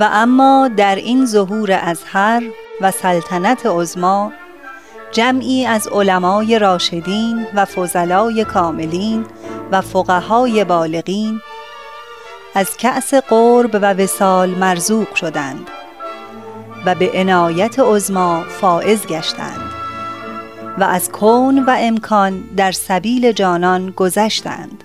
و اما در این ظهور ازهر و سلطنت عزما جمعی از علمای راشدین و فضلای کاملین و فقهای بالغین از کأس قرب و وسال مرزوق شدند و به عنایت عزما فائز گشتند و از کون و امکان در سبیل جانان گذشتند.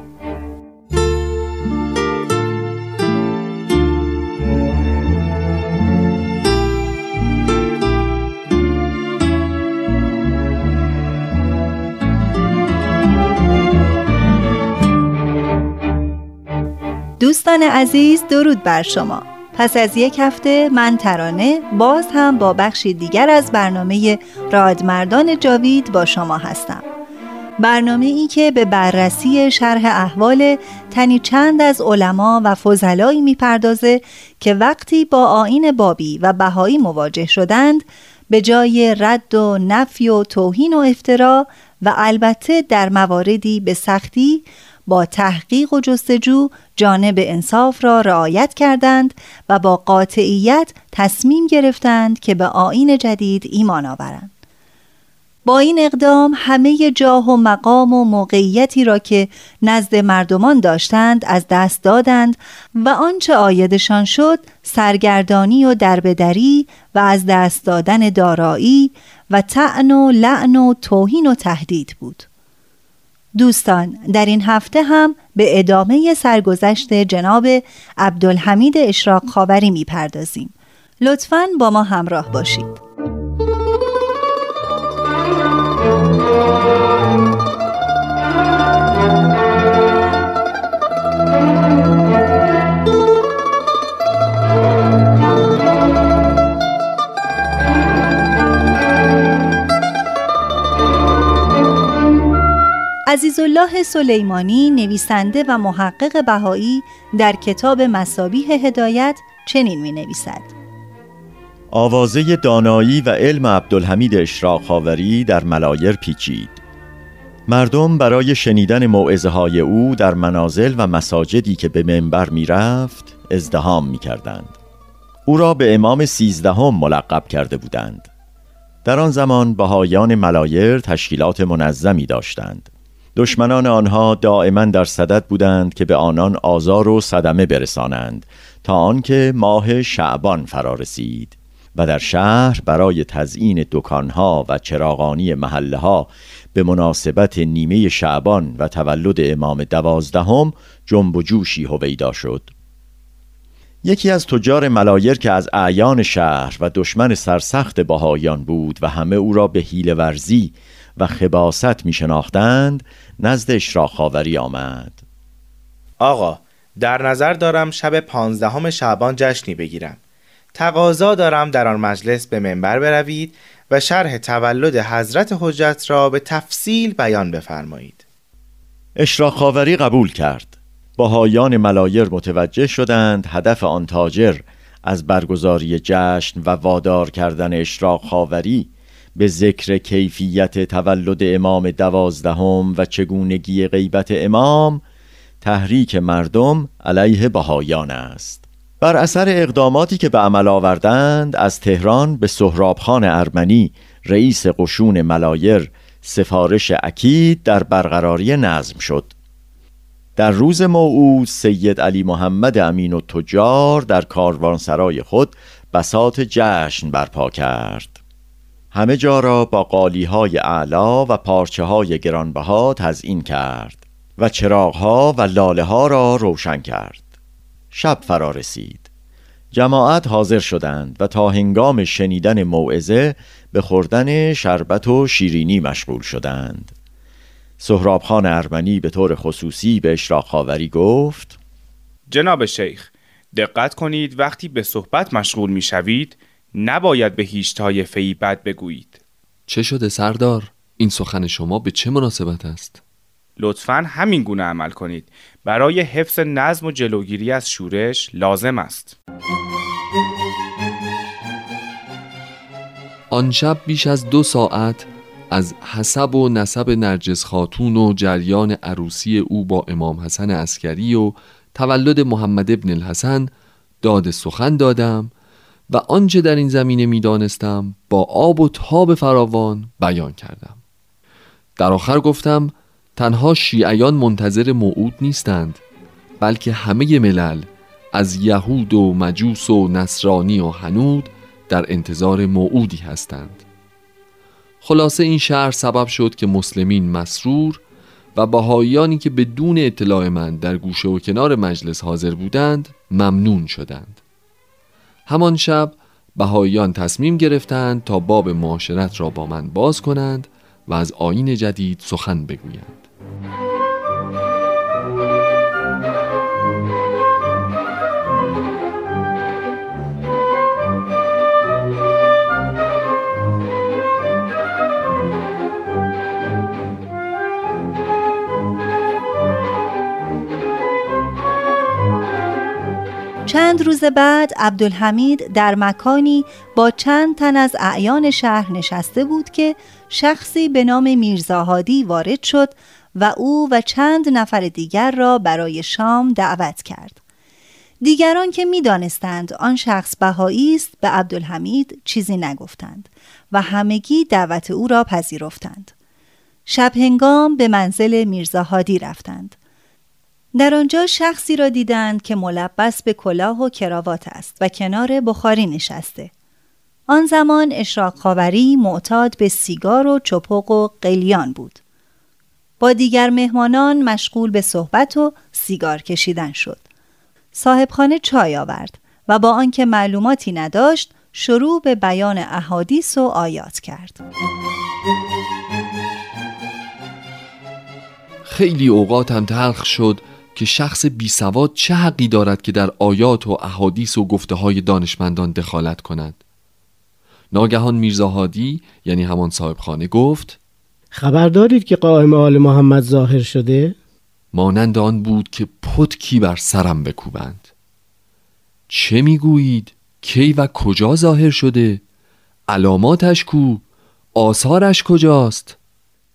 دوستان عزیز درود بر شما. پس از یک هفته من ترانه باز هم با بخشی دیگر از برنامه رادمردان جاوید با شما هستم. برنامه ای که به بررسی شرح احوال تنی چند از علما و فضلایی می‌پردازه که وقتی با آین بابی و بهایی مواجه شدند به جای رد و نفی و توهین و افترا و البته در مواردی به سختی با تحقیق و جستجو جانب انصاف را رعایت کردند و با قاطعیت تصمیم گرفتند که به آین جدید ایمان آورند. با این اقدام همه جاه و مقام و موقعیتی را که نزد مردمان داشتند از دست دادند و آنچه آیدشان شد سرگردانی و دربدری و از دست دادن دارایی و تعن و لعن و توهین و تهدید بود. دوستان در این هفته هم به ادامه سرگذشت جناب عبدالحمید اشراق خاوری می‌پردازیم. لطفاً با ما همراه باشید. عزیزالله سلیمانی نویسنده و محقق بهایی در کتاب مسابیح هدایت چنین می نویسد آوازه دانایی و علم عبدالحمید اشراق خاوری در ملایر پیچید. مردم برای شنیدن موعظه های او در منازل و مساجدی که به منبر می رفت ازدهام می کردند. او را به امام سیزدهم ملقب کرده بودند. در آن زمان بهایان ملایر تشکیلات منظمی داشتند. دشمنان آنها دائما در صدد بودند که به آنان آزار و صدمه برسانند تا آنکه ماه شعبان فرا رسید و در شهر برای تزیین دکانها و چراغانی محله ها به مناسبت نیمه شعبان و تولد امام دوازدهم جنب و جوشی هویدا شد. یکی از تجار ملایر که از اعیان شهر و دشمن سرسخت بهایان بود و همه او را به حیل ورزی و خباست می شناختند نزد اشراق خاوری آمد. آقا در نظر دارم شب پانزدهم شعبان جشنی بگیرم. تقاضا دارم در آن مجلس به منبر بروید و شرح تولد حضرت حجت را به تفصیل بیان بفرمایید. اشراق خاوری قبول کرد. باهایان ملایر متوجه شدند هدف آن تاجر از برگزاری جشن و وادار کردن اشراق خاوری به ذکر کیفیت تولد امام دوازدهم و چگونگی غیبت امام تحریک مردم علیه بهایان است. بر اثر اقداماتی که به عمل آوردند از تهران به سهرابخان ارمنی رئیس قشون ملایر سفارش اکید در برقراری نظم شد. در روز موعود سید علی محمد امین و تجار در کاروانسرای خود بسات جشن برپا کرد. همه جا را با قالی های اعلا و پارچه های گرانبها تزئین کرد و چراغ ها و لاله ها را روشن کرد. شب فرا رسید. جماعت حاضر شدند و تا هنگام شنیدن موعظه به خوردن شربت و شیرینی مشغول شدند. سهراب خان ارمنی به طور خصوصی به اشراق خاوری گفت جناب شیخ دقت کنید وقتی به صحبت مشغول می شوید نباید به هیچ طایفه بد بگویید چه شده سردار؟ این سخن شما به چه مناسبت است؟ لطفا همین گونه عمل کنید برای حفظ نظم و جلوگیری از شورش لازم است آن شب بیش از دو ساعت از حسب و نسب نرجس خاتون و جریان عروسی او با امام حسن عسکری و تولد محمد ابن الحسن داد سخن دادم و آنچه در این زمینه می‌دانستم با آب و تاب فراوان بیان کردم. در آخر گفتم تنها شیعیان منتظر موعود نیستند بلکه همه ملل از یهود و مجوس و نصرانی و هنود در انتظار موعودی هستند. خلاصه این شهر سبب شد که مسلمین مسرور و بهاییانی که بدون اطلاع من در گوشه و کنار مجلس حاضر بودند ممنون شدند. همان شب بهاییان تصمیم گرفتند تا باب معاشرت را با من باز کنند و از آین جدید سخن بگویند. چند روز بعد عبدالحمید در مکانی با چند تن از اعیان شهر نشسته بود که شخصی به نام میرزاهادی وارد شد و او و چند نفر دیگر را برای شام دعوت کرد. دیگران که می‌دانستند آن شخص بهایی است به عبدالحمید چیزی نگفتند و همگی دعوت او را پذیرفتند. شب هنگام به منزل میرزاهادی رفتند. در آنجا شخصی را دیدند که ملبس به کلاه و کراوات است و کنار بخاری نشسته. آن زمان اشراق خاوری معتاد به سیگار و چپق و قلیان بود. با دیگر مهمانان مشغول به صحبت و سیگار کشیدن شد. صاحبخانه چای آورد و با آنکه معلوماتی نداشت شروع به بیان احادیث و آیات کرد. خیلی اوقاتم تلخ شد که شخص بی سواد چه حقی دارد که در آیات و احادیث و گفته های دانشمندان دخالت کند ناگهان میرزاهادی یعنی همان صاحب خانه گفت خبر دارید که قائم آل محمد ظاهر شده؟ مانند آن بود که پتکی بر سرم بکوبند چه می‌گویید؟ کی و کجا ظاهر شده؟ علاماتش کو؟ آثارش کجاست؟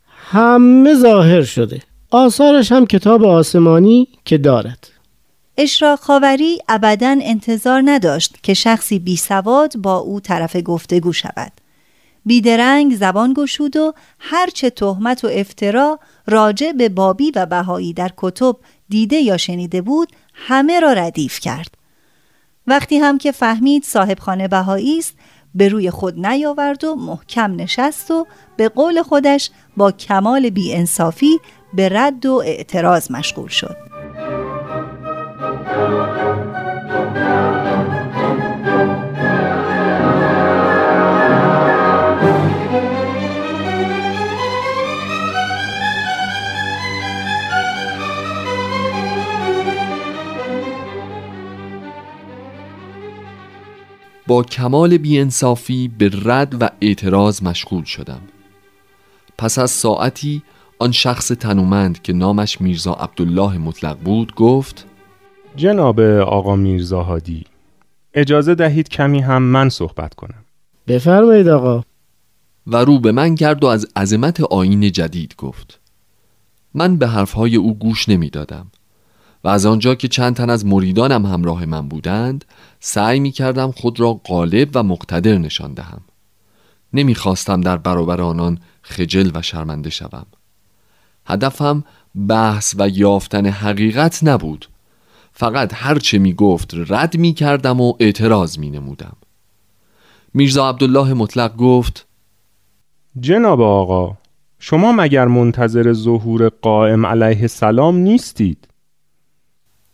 همه ظاهر شده آثارش هم کتاب آسمانی که دارد اشراق خاوری ابدا انتظار نداشت که شخصی بی سواد با او طرف گفتگو شود. بیدرنگ زبان گشود و هرچه تهمت و افترا راجع به بابی و بهایی در کتب دیده یا شنیده بود همه را ردیف کرد. وقتی هم که فهمید صاحب خانه بهایی است به روی خود نیاورد و محکم نشست و به قول خودش با کمال بیانصافی به رد و اعتراض مشغول شد. با کمال بیانصافی به رد و اعتراض مشغول شدم پس از ساعتی آن شخص تنومند که نامش میرزا عبدالله مطلق بود گفت جناب آقا میرزا هادی اجازه دهید کمی هم من صحبت کنم. بفرمایید آقا. و رو به من کرد و از عظمت آین جدید گفت. من به حرفهای او گوش نمی‌دادم و از آنجا که چند تن از مریدانم همراه من بودند سعی می کردم خود را غالب و مقتدر نشان دهم. نمی‌خواستم در برابر آنان خجل و شرمنده شوم. هدفم بحث و یافتن حقیقت نبود. فقط هرچه می گفت رد می کردم و اعتراض می نمودم میرزا عبدالله مطلق گفت جناب آقا شما مگر منتظر ظهور قائم علیه السلام نیستید؟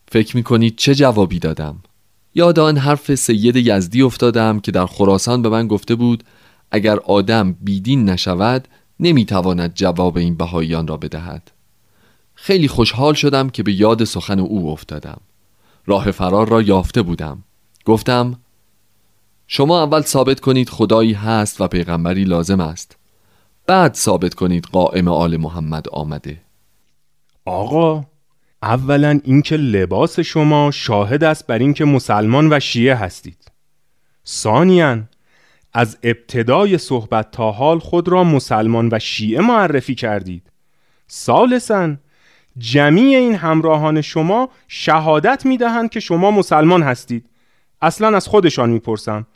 فکر می کنید چه جوابی دادم؟ یاد آن حرف سید یزدی افتادم که در خراسان به من گفته بود اگر آدم بیدین نشود نمی‌تواند جواب این بهاییان را بدهد. خیلی خوشحال شدم که به یاد سخن او افتادم. راه فرار را یافته بودم. گفتم شما اول ثابت کنید خدایی هست و پیغمبری لازم است. بعد ثابت کنید قائم آل محمد آمده. آقا اولا اینکه لباس شما شاهد است بر اینکه مسلمان و شیعه هستید. ثانیا از ابتدای صحبت تا حال خود را مسلمان و شیعه معرفی کردید. ثالثا جمیع این همراهان شما شهادت می‌دهند که شما مسلمان هستید. اصلا از خودشان می‌پرسم.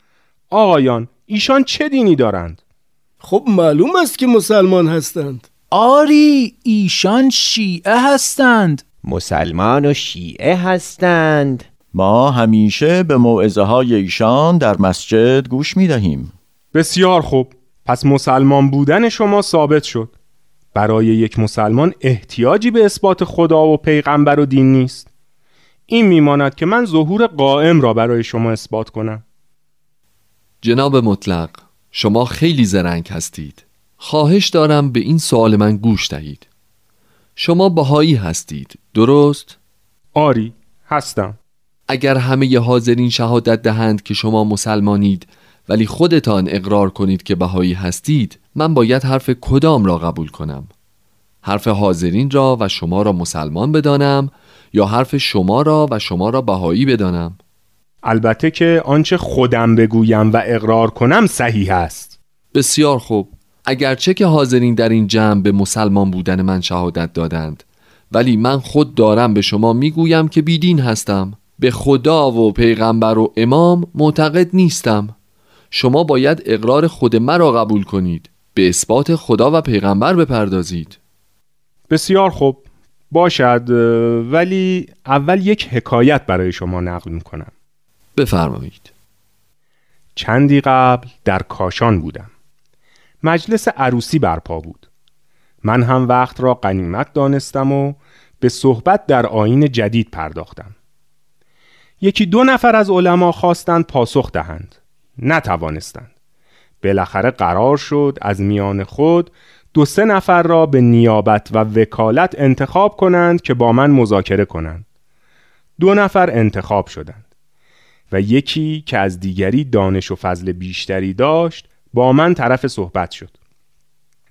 آقایان ایشان چه دینی دارند؟ خب معلوم است که مسلمان هستند. آری ایشان شیعه هستند. مسلمان و شیعه هستند. ما همیشه به موعظه های ایشان در مسجد گوش می دهیم بسیار خوب. پس مسلمان بودن شما ثابت شد. برای یک مسلمان احتیاجی به اثبات خدا و پیغمبر و دین نیست. این میماند که من ظهور قائم را برای شما اثبات کنم. جناب مطلق شما خیلی زرنگ هستید. خواهش دارم به این سوال من گوش دهید. شما بهایی هستید درست؟ آری هستم. اگر همه حاضرین شهادت دهند که شما مسلمانید ولی خودتان اقرار کنید که بهایی هستید من باید حرف کدام را قبول کنم؟ حرف حاضرین را و شما را مسلمان بدانم یا حرف شما را و شما را بهایی بدانم؟ البته که آنچه خودم بگویم و اقرار کنم صحیح است. بسیار خوب. اگرچه که حاضرین در این جمع به مسلمان بودن من شهادت دادند ولی من خود دارم به شما می‌گویم که بیدین هستم. به خدا و پیغمبر و امام معتقد نیستم. شما باید اقرار خود مرا قبول کنید. به اثبات خدا و پیغمبر بپردازید. بسیار خوب. باشد ولی اول یک حکایت برای شما نقل می‌کنم. بفرمایید. چندی قبل در کاشان بودم. مجلس عروسی برپا بود. من هم وقت را قنیمت دانستم و به صحبت در آین جدید پرداختم. یکی دو نفر از علما خواستند پاسخ دهند. نتوانستند. بالاخره قرار شد از میان خود دو سه نفر را به نیابت و وکالت انتخاب کنند که با من مذاکره کنند. دو نفر انتخاب شدند و یکی که از دیگری دانش و فضل بیشتری داشت با من طرف صحبت شد.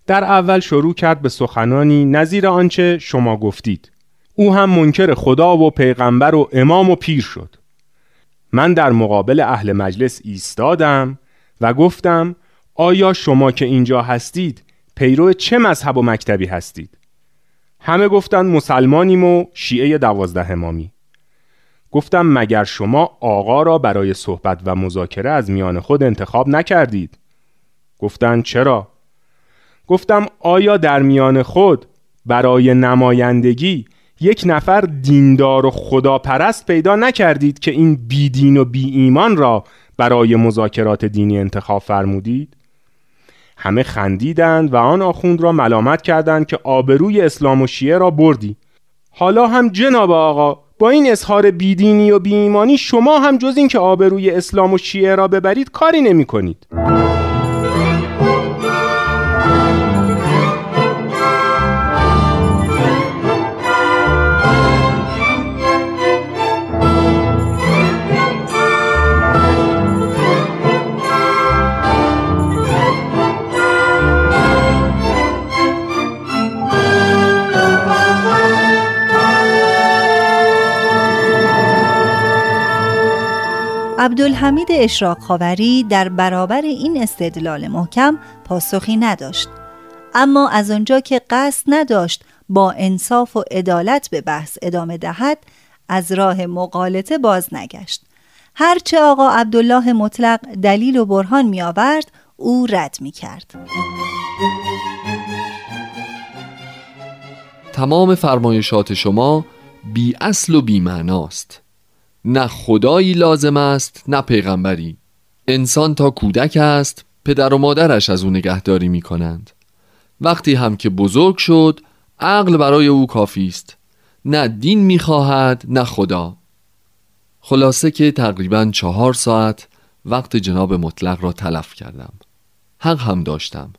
در اول شروع کرد به سخنانی نظیر آنچه شما گفتید. او هم منکر خدا و پیغمبر و امام و پیر شد. من در مقابل اهل مجلس ایستادم و گفتم آیا شما که اینجا هستید پیرو چه مذهب و مکتبی هستید؟ همه گفتند مسلمانیم و شیعه دوازده امامی گفتم مگر شما آقا را برای صحبت و مذاکره از میان خود انتخاب نکردید؟ گفتند چرا؟ گفتم آیا در میان خود برای نمایندگی یک نفر دیندار و خداپرست پیدا نکردید که این بیدین و بی ایمان را برای مذاکرات دینی انتخاب فرمودید همه خندیدند و آن آخوند را ملامت کردند که آبروی اسلام و شیعه را بردی حالا هم جناب آقا با این اظهار بیدینی و بی ایمانی شما هم جز این که آبروی اسلام و شیعه را ببرید کاری نمی کنید. عبدالحمید اشراق خاوری در برابر این استدلال محکم پاسخی نداشت. اما از آنجا که قصد نداشت با انصاف و عدالت به بحث ادامه دهد از راه مقالطه باز نگشت. هرچه آقا عبدالله مطلق دلیل و برهان می آورد او رد می کرد تمام فرمایشات شما بی اصل و بی معناست. نه خدایی لازم است نه پیغمبری. انسان تا کودک است پدر و مادرش از او نگهداری می کنند وقتی هم که بزرگ شد عقل برای او کافی است. نه دین می خواهد نه خدا. خلاصه که تقریبا چهار ساعت وقت جناب مطلق را تلف کردم. حق هم داشتم.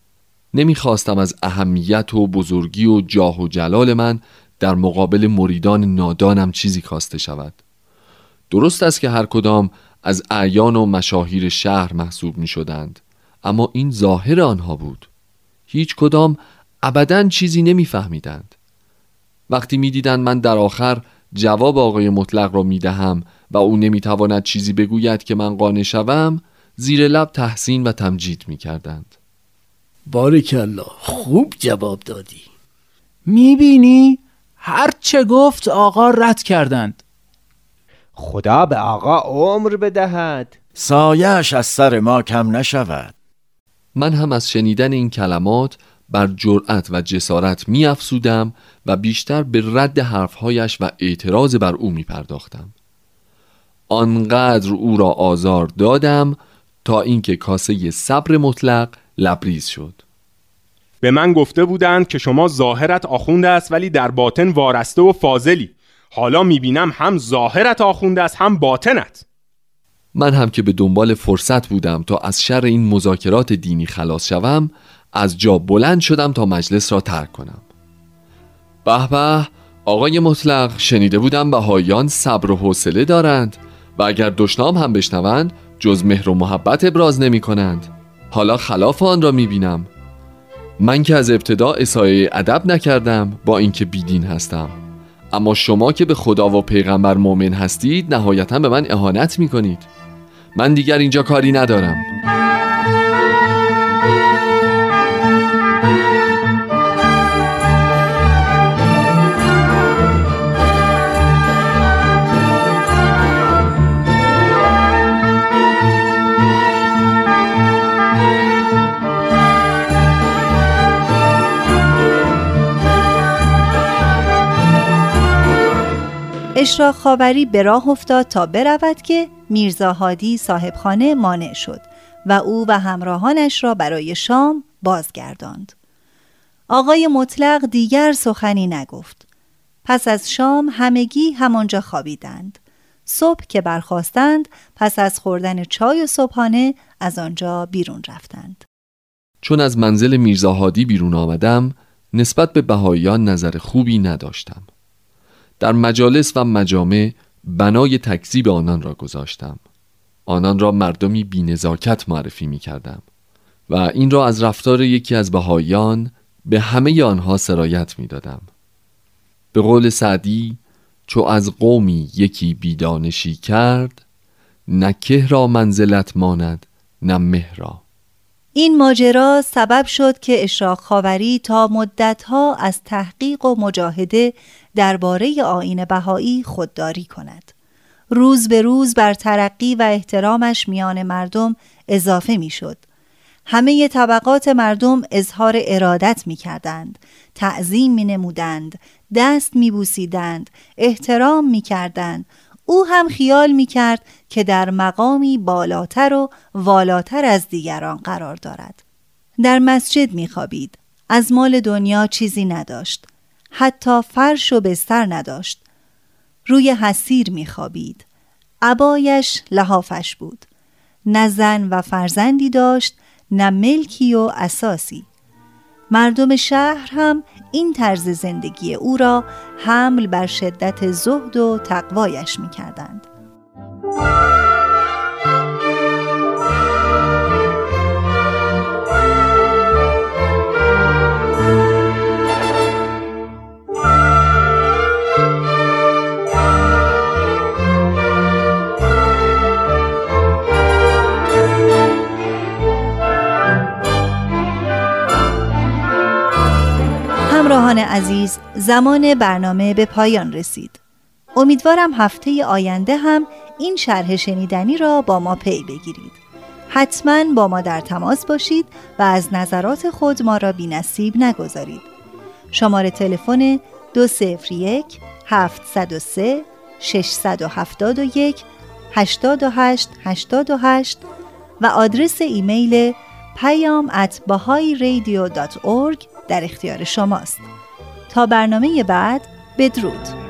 نمی‌خواستم از اهمیت و بزرگی و جاه و جلال من در مقابل مریدان نادانم چیزی کاسته شود. درست است که هر کدام از اعیان و مشاهیر شهر محسوب می شدند اما این ظاهر آنها بود. هیچ کدام ابدا چیزی نمیفهمیدند. وقتی می‌دیدند من در آخر جواب آقای مطلق را می‌دهم و او نمی‌تواند چیزی بگوید که من قانع شوم زیر لب تحسین و تمجید می‌کردند. بارکالله خوب جواب دادی. می‌بینی؟ هر چه گفت آقا رد کردند. خدا به آقا عمر بدهد. سایش از سر ما کم نشود. من هم از شنیدن این کلمات بر جرأت و جسارت می افسودم و بیشتر به رد حرفهایش و اعتراض بر او می پرداختم آنقدر او را آزار دادم تا اینکه کاسه صبر مطلق لبریز شد. به من گفته بودند که شما ظاهرت آخونده است ولی در باطن وارسته و فاضلی. حالا می‌بینم هم ظاهرت آخونده است هم باطنت. من هم که به دنبال فرصت بودم تا از شر این مذاکرات دینی خلاص شوم از جا بلند شدم تا مجلس را ترک کنم. به به آقای مطلق شنیده بودم بهایان صبر و حوصله دارند و اگر دشنام هم بشنوند جز مهر و محبت ابراز نمی کنند. حالا خلاف آن را می بینم. من که از ابتدا اسایه ادب نکردم با اینکه بیدین هستم. اما شما که به خدا و پیغمبر مؤمن هستید نهایتا به من اهانت می کنید من دیگر اینجا کاری ندارم. اشراق خاوری به راه افتاد تا برود که میرزا هادی صاحبخانه مانع شد و او و همراهانش را برای شام بازگرداند. آقای مطلق دیگر سخنی نگفت. پس از شام همگی همانجا خوابیدند. صبح که برخواستند پس از خوردن چای و صبحانه از آنجا بیرون رفتند. چون از منزل میرزا هادی بیرون آمدم نسبت به بهاییان نظر خوبی نداشتم. در مجالس و مجامع بنای تکذیب آنان را گذاشتم آنان را مردمی بینزاکت معرفی می کردم و این را از رفتار یکی از بهایان به همه آنها سرایت می دادم. به قول سعدی چو از قومی یکی بیدانشی کرد نکه را منزلت ماند نه مهرا این ماجرا سبب شد که اشراق خاوری تا مدتها از تحقیق و مجاهده درباره آین بهایی خودداری کند. روز به روز بر ترقی و احترامش میان مردم اضافه می شد. همه طبقات مردم اظهار ارادت می کردند، تعظیم می نمودند، دست می بوسیدند، احترام می کردند. او هم خیال می کرد که در مقامی بالاتر و والاتر از دیگران قرار دارد. در مسجد می خوابید. از مال دنیا چیزی نداشت. حتی فرش و بستر نداشت. روی حسیر می خوابید. عبایش لحافش بود. نه زن و فرزندی داشت نه ملکی و اساسی. مردم شهر هم این طرز زندگی او را حمل بر شدت زهد و تقوایش می عزیز زمان برنامه به پایان رسید. امیدوارم هفته آینده هم این شرح شنیدنی را با ما پی بگیرید. حتما با ما در تماس باشید و از نظرات خود ما را بی نصیب نگذارید. شماره تلفن 201 703 671 828 88 و آدرس ایمیل پیام at در اختیار شماست. تا برنامه بعد بدرود.